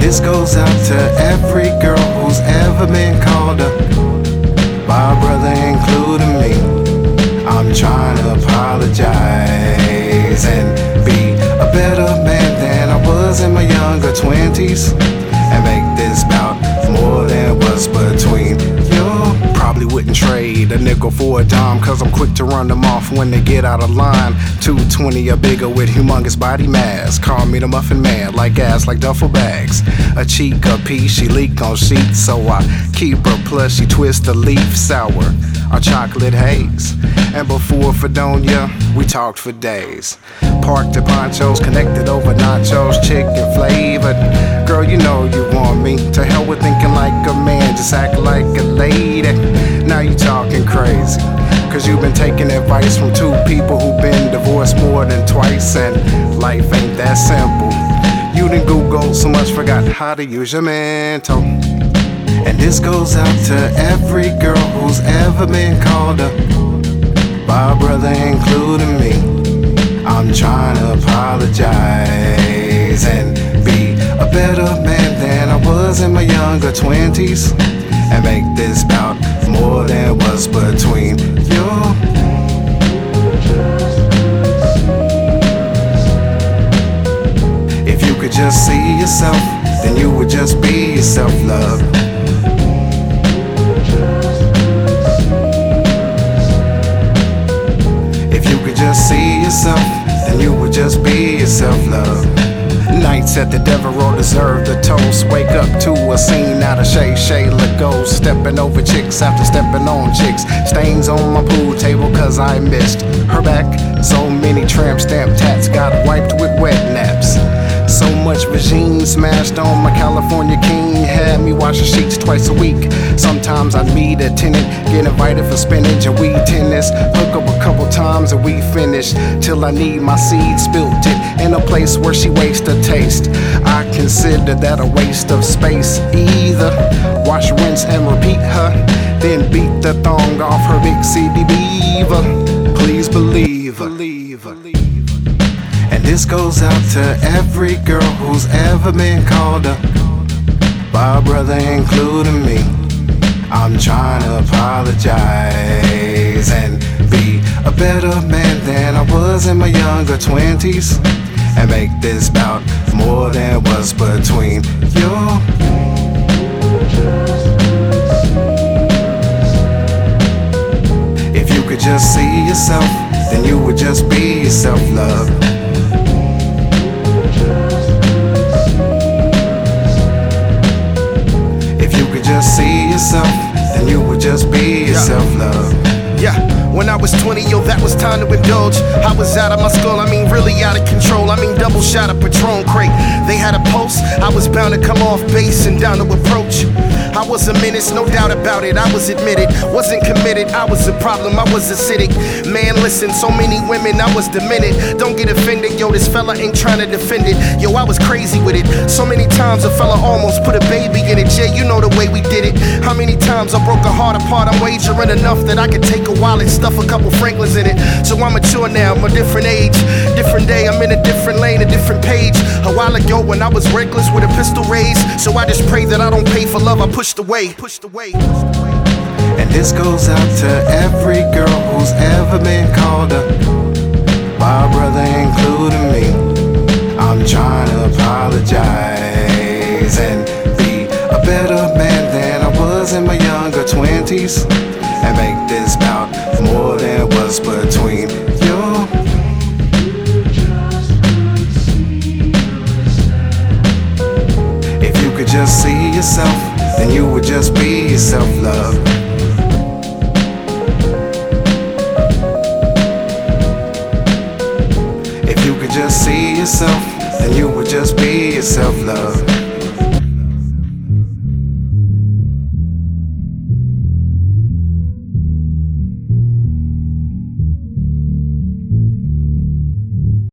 this goes out to every girl who's ever been called up. A brother, including wouldn't trade a nickel for a dime, cause I'm quick to run them off when they get out of line. 220 or bigger with humongous body mass. Call me the muffin man, like ass, like duffel bags. A cheek, a piece, she leak on sheets, so I keep her plush, she twist the leaf sour. Our chocolate haze. And before Fredonia, we talked for days. Parked at ponchos, connected over nachos, chicken flavored. Girl, you know you want me. To hell with thinking like a man, just act like a lady. Now you talking crazy. Cause you've been taking advice from two people who've been divorced more than twice, and life ain't that simple. You didn't Google so much, forgot how to use your mental. And this goes out to every girl who's ever been called up by a brother, including me. I'm trying to apologize and be a better man than I was in my younger 20s just see yourself, then you would just be yourself, love. If you could just see yourself, then you would just be yourself, love. Nights at the Devereaux deserve the toast. Wake up to a scene out of Shay Shayla goes. Stepping over chicks after stepping on chicks. Stains on my pool table cause I missed her back. So many tramp stamp tats got wiped with wet naps. So much regime smashed on my California king. Had me washing sheets twice a week. Sometimes I'd meet a tenant, get invited for spinach and weed tennis. Hook up a couple times and we finish. Till I need my seed, spilt it in a place where she wastes a taste. I consider that a waste of space. Either wash, rinse, and repeat her. Then beat the thong off her big CD beaver. Please believe. Believe her. And this goes out to every girl who's ever been called up by a brother, including me. I'm trying to apologize and be a better man than I was in my younger 20s and make this bout more than what's between you. If you could just see yourself, then you would just be yourself, love. Just see yourself, then you would just be yourself, love. Yeah, when I was 20, yo, that was time to indulge. I was out of my skull, I mean, really out of control. I mean, double shot of Patron crate. They had a pulse, I was bound to come off base and down to approach. I was a menace, no doubt about it. I was admitted, wasn't committed. I was a problem, I was acidic. Man, listen, so many women, I was demented. Don't get offended, yo, this fella ain't trying to defend it. Yo, I was crazy with it. So many times a fella almost put a baby in it. Jay, you know the way we did it. How many times I broke a heart apart? I'm wagering enough that I could take a wallet, stuff a couple Franklins in it. So I'm mature now, I'm a different age, different day. I'm in a different lane, a different page. A while ago when I was reckless with a pistol raised. So I just pray that I don't pay for love. I pushed away, pushed away. And this goes out to every girl who's ever been called up a brother, including me. I'm trying to apologize and be a better man than I was in my younger 20s and make this bout more than what's between just see yourself, then you would just be yourself, love. If you could just see yourself, then you would just be yourself, love.